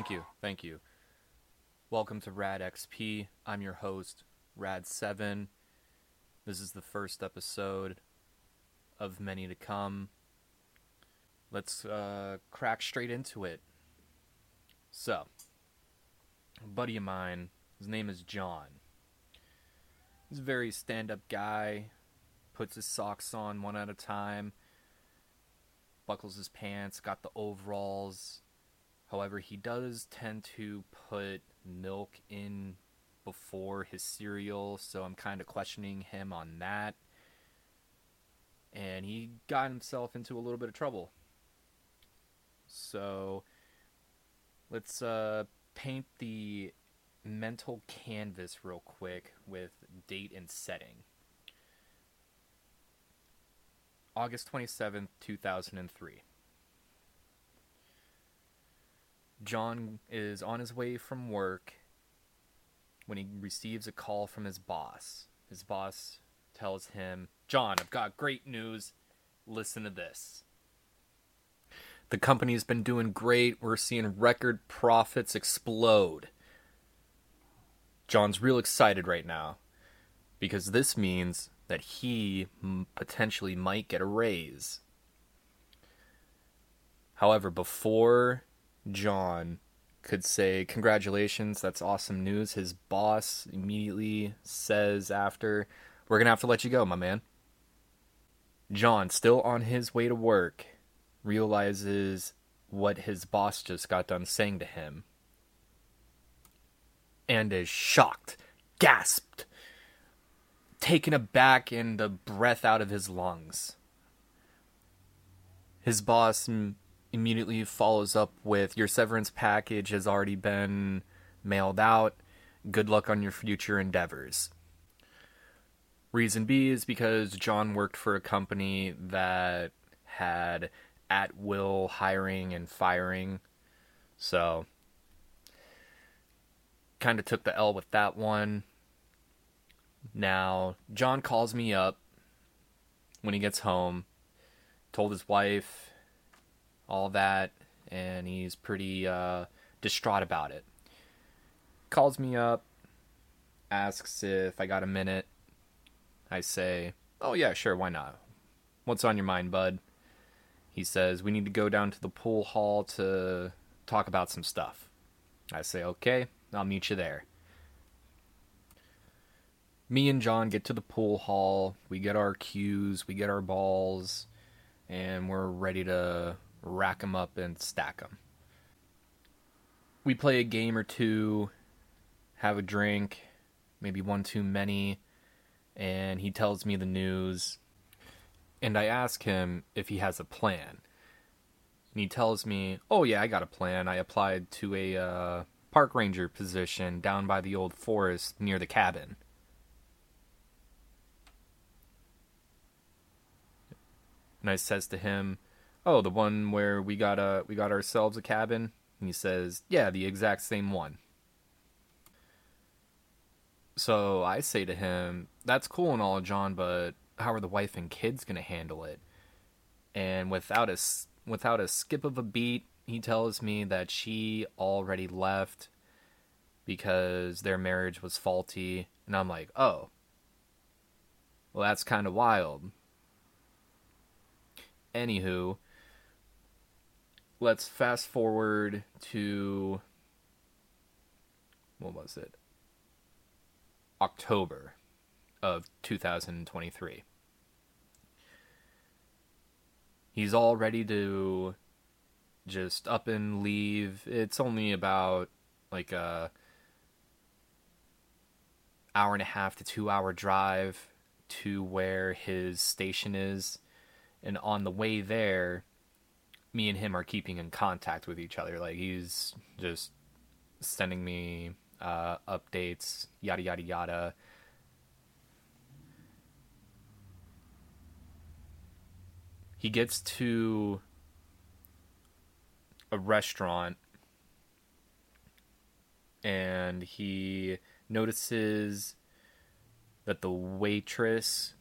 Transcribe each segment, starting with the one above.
Thank you. Thank you. Welcome to Rad XP. I'm your host, Rad7. This is the first episode of many to come. Let's uh, crack straight into it. So, a buddy of mine, his name is John. He's a very stand up guy, puts his socks on one at a time, buckles his pants, got the overalls. However, he does tend to put milk in before his cereal, so I'm kind of questioning him on that. And he got himself into a little bit of trouble. So let's uh, paint the mental canvas real quick with date and setting. August 27th, 2003. John is on his way from work when he receives a call from his boss. His boss tells him, John, I've got great news. Listen to this. The company's been doing great. We're seeing record profits explode. John's real excited right now because this means that he potentially might get a raise. However, before John could say, Congratulations, that's awesome news, his boss immediately says after, We're going to have to let you go, my man. John, still on his way to work, realizes what his boss just got done saying to him and is shocked, gasped, taken aback, and the breath out of his lungs. His boss immediately follows up with Your severance package has already been mailed out. Good luck on your future endeavors. Reason B is because John worked for a company that had at will hiring and firing. So, kind of took the L with that one. Now, John calls me up when he gets home, told his wife all that, and he's pretty uh, distraught about it. Calls me up, asks if I got a minute. I say, Oh, yeah, sure, why not? What's on your mind, bud? He says, We need to go down to the pool hall to talk about some stuff. I say, Okay, I'll meet you there. Me and John get to the pool hall. We get our cues, we get our balls, and we're ready to rack them up and stack them. We play a game or two, have a drink, maybe one too many, and he tells me the news and I ask him if he has a plan. And he tells me, "Oh yeah, I got a plan. I applied to a uh, park ranger position down by the old forest near the cabin." And I says to him, "Oh, the one where we got a we got ourselves a cabin?" And he says, "Yeah, the exact same one." So I say to him, "That's cool and all, John, but how are the wife and kids going to handle it? And without a without a skip of a beat, he tells me that she already left because their marriage was faulty, and I'm like, "Oh. Well, that's kind of wild." Anywho, let's fast forward to what was it? October of 2023 he's all ready to just up and leave. It's only about like a hour and a half to 2 hour drive to where his station is and on the way there me and him are keeping in contact with each other like he's just sending me uh, updates yada yada yada he gets to a restaurant and he notices that the waitress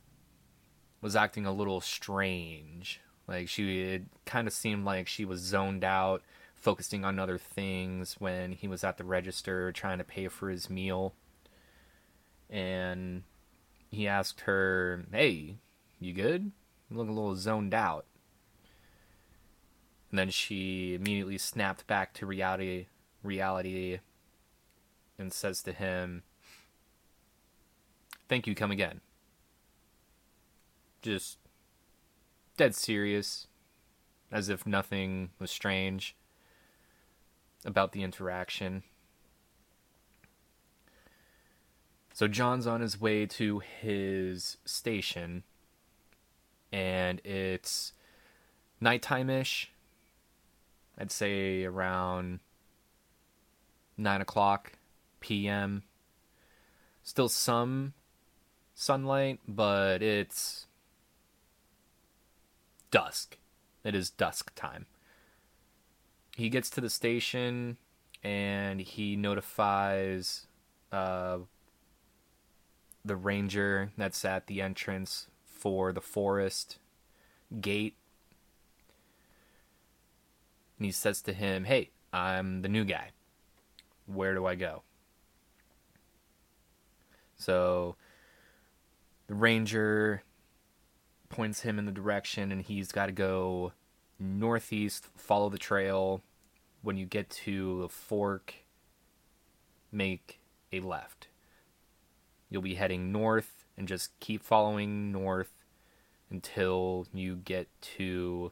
was acting a little strange. Like she it kind of seemed like she was zoned out, focusing on other things when he was at the register trying to pay for his meal. And he asked her, Hey, you good? You look a little zoned out. And then she immediately snapped back to reality reality and says to him, Thank you, come again. Just dead serious, as if nothing was strange about the interaction. So John's on his way to his station, and it's nighttime ish. I'd say around 9 o'clock p.m. Still some sunlight, but it's dusk. It is dusk time. He gets to the station and he notifies uh, the ranger that's at the entrance for the forest gate. And he says to him, Hey, I'm the new guy. Where do I go? So the ranger points him in the direction, and he's got to go northeast, follow the trail. When you get to a fork, make a left. You'll be heading north and just keep following north until you get to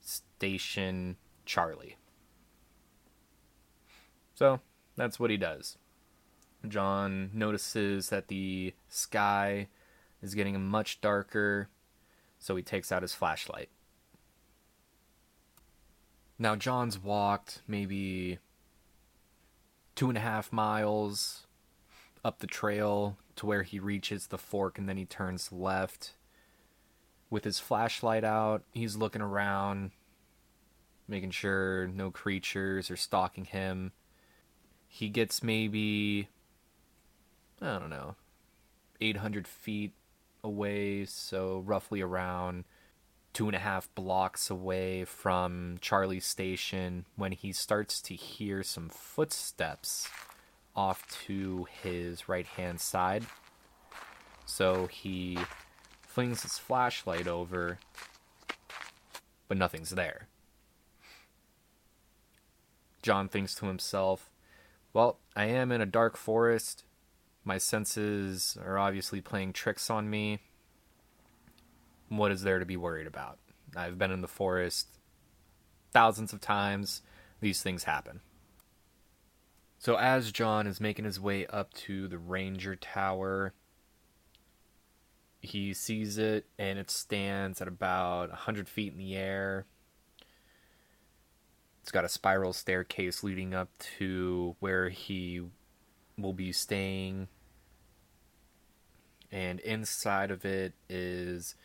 Station Charlie. So that's what he does. John notices that the sky is getting much darker so he takes out his flashlight. Now, John's walked maybe two and a half miles up the trail to where he reaches the fork and then he turns left. With his flashlight out, he's looking around, making sure no creatures are stalking him. He gets maybe, I don't know, 800 feet away, so roughly around two and a half blocks away from Charlie's station when he starts to hear some footsteps off to his right hand side. So he flings his flashlight over, but nothing's there. John thinks to himself, Well, I am in a dark forest. My senses are obviously playing tricks on me. What is there to be worried about? I've been in the forest thousands of times. These things happen. So, as John is making his way up to the Ranger Tower, he sees it and it stands at about 100 feet in the air. It's got a spiral staircase leading up to where he will be staying. And inside of it is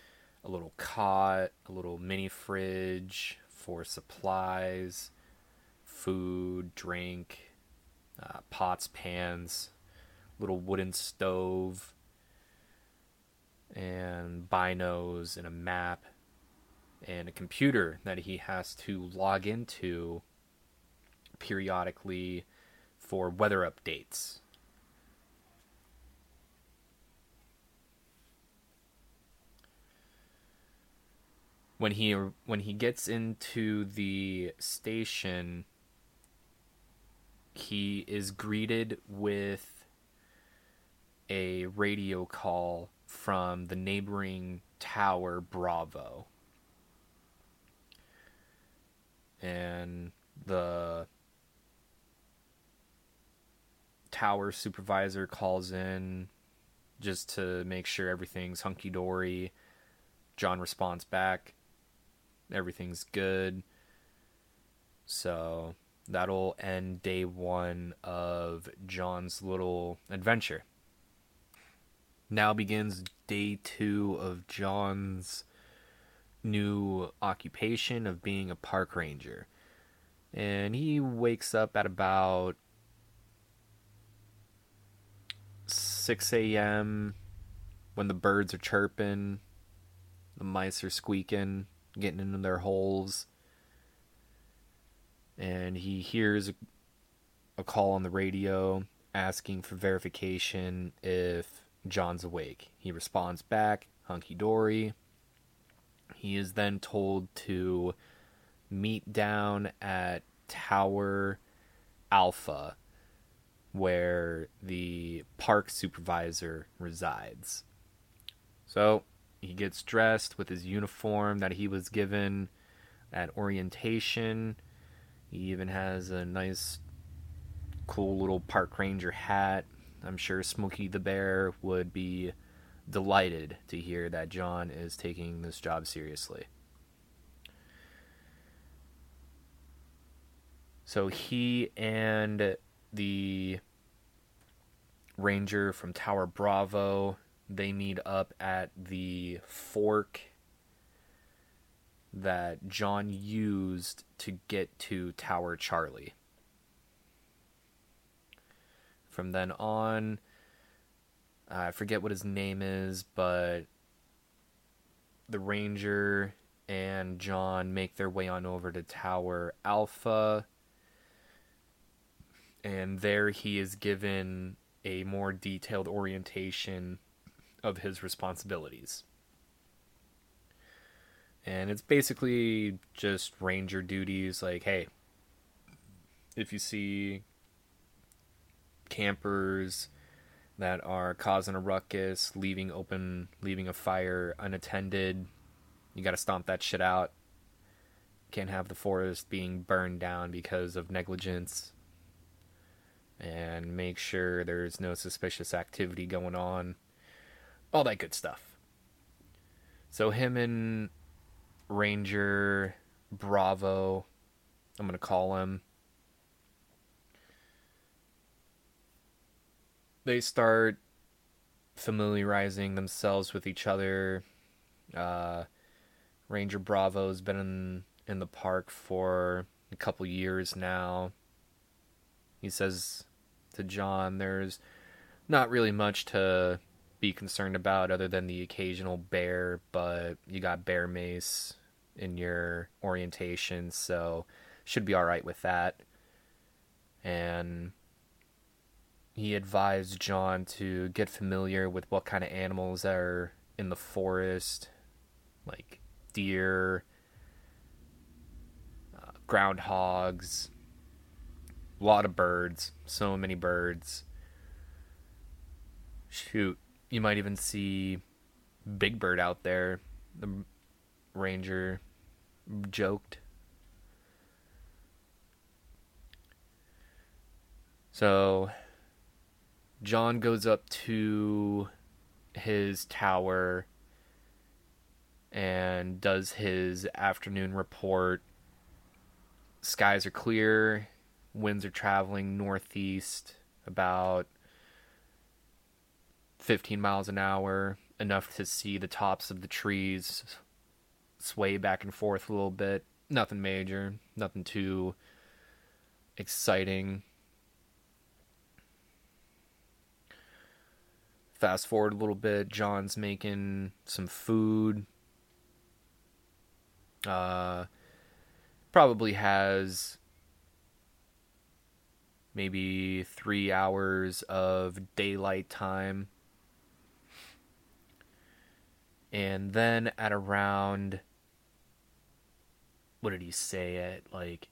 a little cot, a little mini fridge for supplies, food, drink, uh, pots, pans, little wooden stove, and binos and a map and a computer that he has to log into periodically for weather updates. When he when he gets into the station, he is greeted with a radio call from the neighboring tower Bravo. And the tower supervisor calls in just to make sure everything's hunky dory. John responds back, everything's good. So that'll end day one of John's little adventure. Now begins day two of John's new occupation of being a park ranger. And he wakes up at about 6 a.m. when the birds are chirping, the mice are squeaking, getting into their holes. and he hears a, call on the radio asking for verification if John's awake. He responds back, hunky dory. He is then told to meet down at Tower Alpha, where the park supervisor resides. So he gets dressed with his uniform that he was given at orientation. He even has a nice, cool little park ranger hat. I'm sure Smokey the Bear would be delighted to hear that John is taking this job seriously. So he and the ranger from Tower Bravo, they meet up at the fork that John used to get to Tower Charlie. From then on, I forget what his name is, but the Ranger and John make their way on over to Tower Alpha and there he is given a more detailed orientation of his responsibilities. And it's basically just ranger duties like, hey, if you see campers that are causing a ruckus, leaving open, leaving a fire unattended, you got to stomp that shit out. Can't have the forest being burned down because of negligence and make sure there's no suspicious activity going on. All that good stuff. So, him and Ranger Bravo, I'm to call him, they start familiarizing themselves with each other. Uh, Ranger Bravo's been in, in the park for a couple years now. He says to John, there's not really much to be concerned about other than the occasional bear, but you got bear mace in your orientation, so should be all right with that. And he advised John to get familiar with what kind of animals are in the forest, like deer, uh, groundhogs, a lot of birds, so many birds. Shoot, you might even see Big Bird out there. The ranger joked. So John goes up to his tower and does his afternoon report. Skies are clear winds are traveling northeast about 15 miles an hour, enough to see the tops of the trees sway back and forth a little bit. Nothing major, nothing too exciting. Fast forward a little bit, John's making some food. Uh, probably has maybe three hours of daylight time. And then at around, what did he say, at like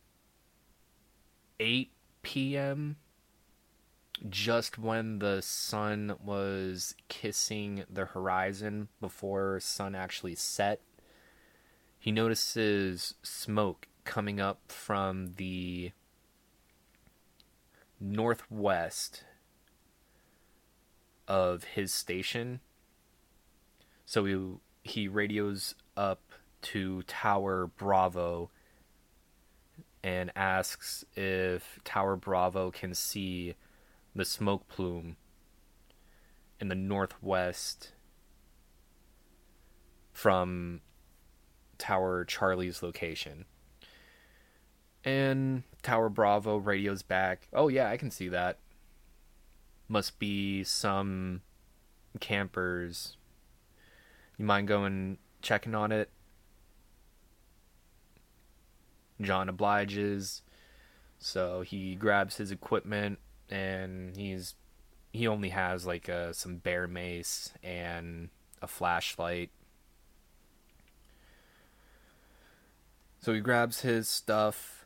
8 p.m., just when the sun was kissing the horizon before sun actually set, he notices smoke coming up from the northwest of his station. So he he radios up to Tower Bravo and asks if Tower Bravo can see the smoke plume in the northwest from Tower Charlie's location. And Tower Bravo radios back. Oh, yeah, I can see that. Must be some campers. You mind going checking on it? John obliges. So he grabs his equipment and he's he only has like uh, some bear mace and a flashlight. So he grabs his stuff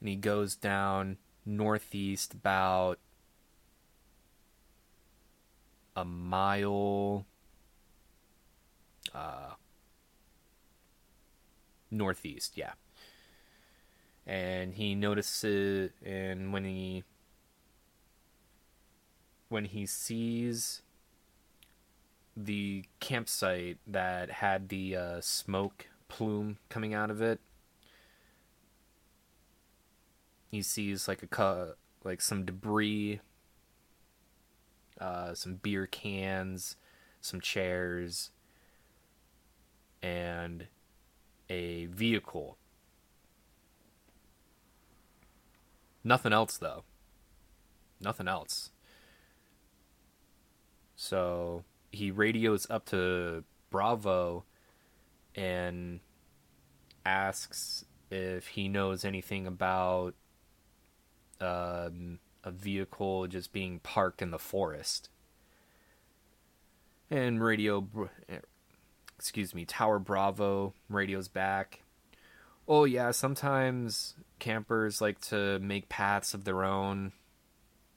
and he goes down northeast about a mile uh, northeast, yeah. And he notices, and when he when he sees the campsite that had the uh, smoke plume coming out of it, he sees like a cu- like some debris, uh, some beer cans, some chairs, and a vehicle. Nothing else though. Nothing else. So he radios up to Bravo and asks if he knows anything about um, a vehicle just being parked in the forest. And radio, excuse me, Tower Bravo radios back. Oh, yeah, sometimes campers like to make paths of their own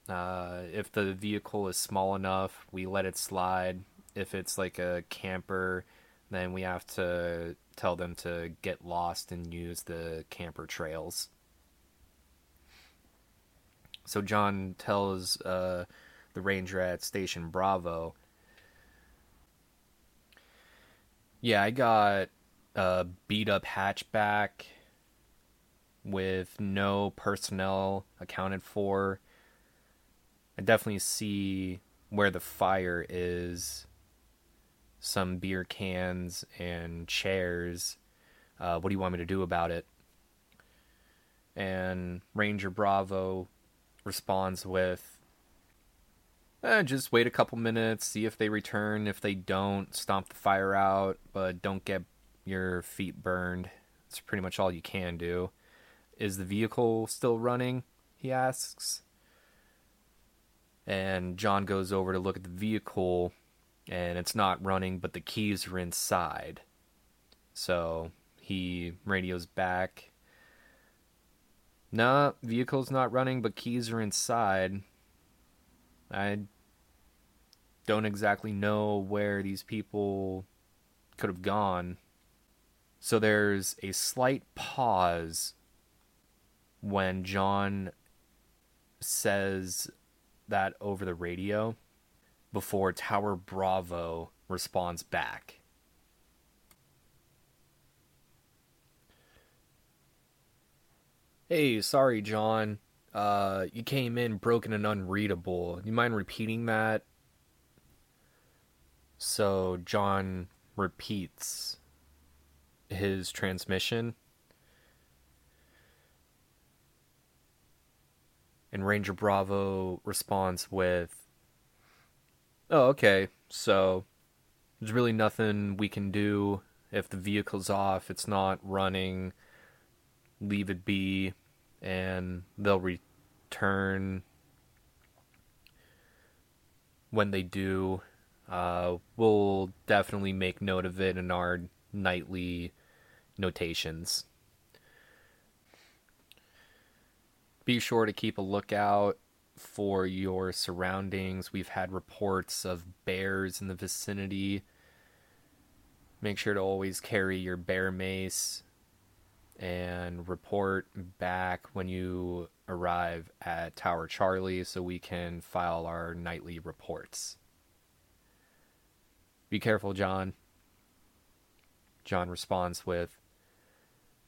uh, if the vehicle is small enough, we let it slide. If it's like a camper, then we have to tell them to get lost and use the camper trails. So John tells uh, the ranger at Station Bravo, "Yeah, I got a beat up hatchback with no personnel accounted for." I definitely see where the fire is. Some beer cans and chairs. Uh, what do you want me to do about it? And Ranger Bravo responds with, eh, just wait a couple minutes, see if they return. If they don't, stomp the fire out, but don't get your feet burned. That's pretty much all you can do. Is the vehicle still running? He asks and John goes over to look at the vehicle and it's not running, but the keys are inside. So he radios back. Nah, vehicle's not running, but keys are inside. I don't exactly know where these people could have gone. So there's a slight pause when John says that over the radio before Tower Bravo responds back. Hey, sorry, John. Uh, you came in broken and unreadable. You mind repeating that? So John repeats his transmission. And Ranger Bravo responds with, Oh, okay, so there's really nothing we can do. If the vehicle's off, it's not running, leave it be, and they'll return when they do. Uh, we'll definitely make note of it in our nightly notations. be sure to keep a lookout for your surroundings. We've had reports of bears in the vicinity. Make sure to always carry your bear mace and report back when you arrive at Tower Charlie so we can file our nightly reports. Be careful, John. John responds with,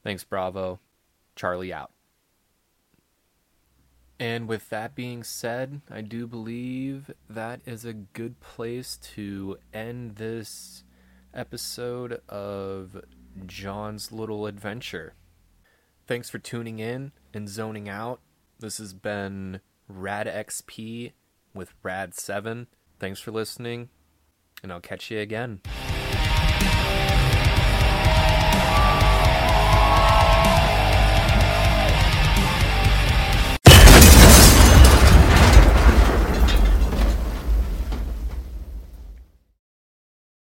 Thanks, Bravo. Charlie out. And with that being said, I do believe that is a good place to end this episode of John's Little Adventure. Thanks for tuning in and zoning out. This has been Rad XP with Rad 7. Thanks for listening, and I'll catch you again.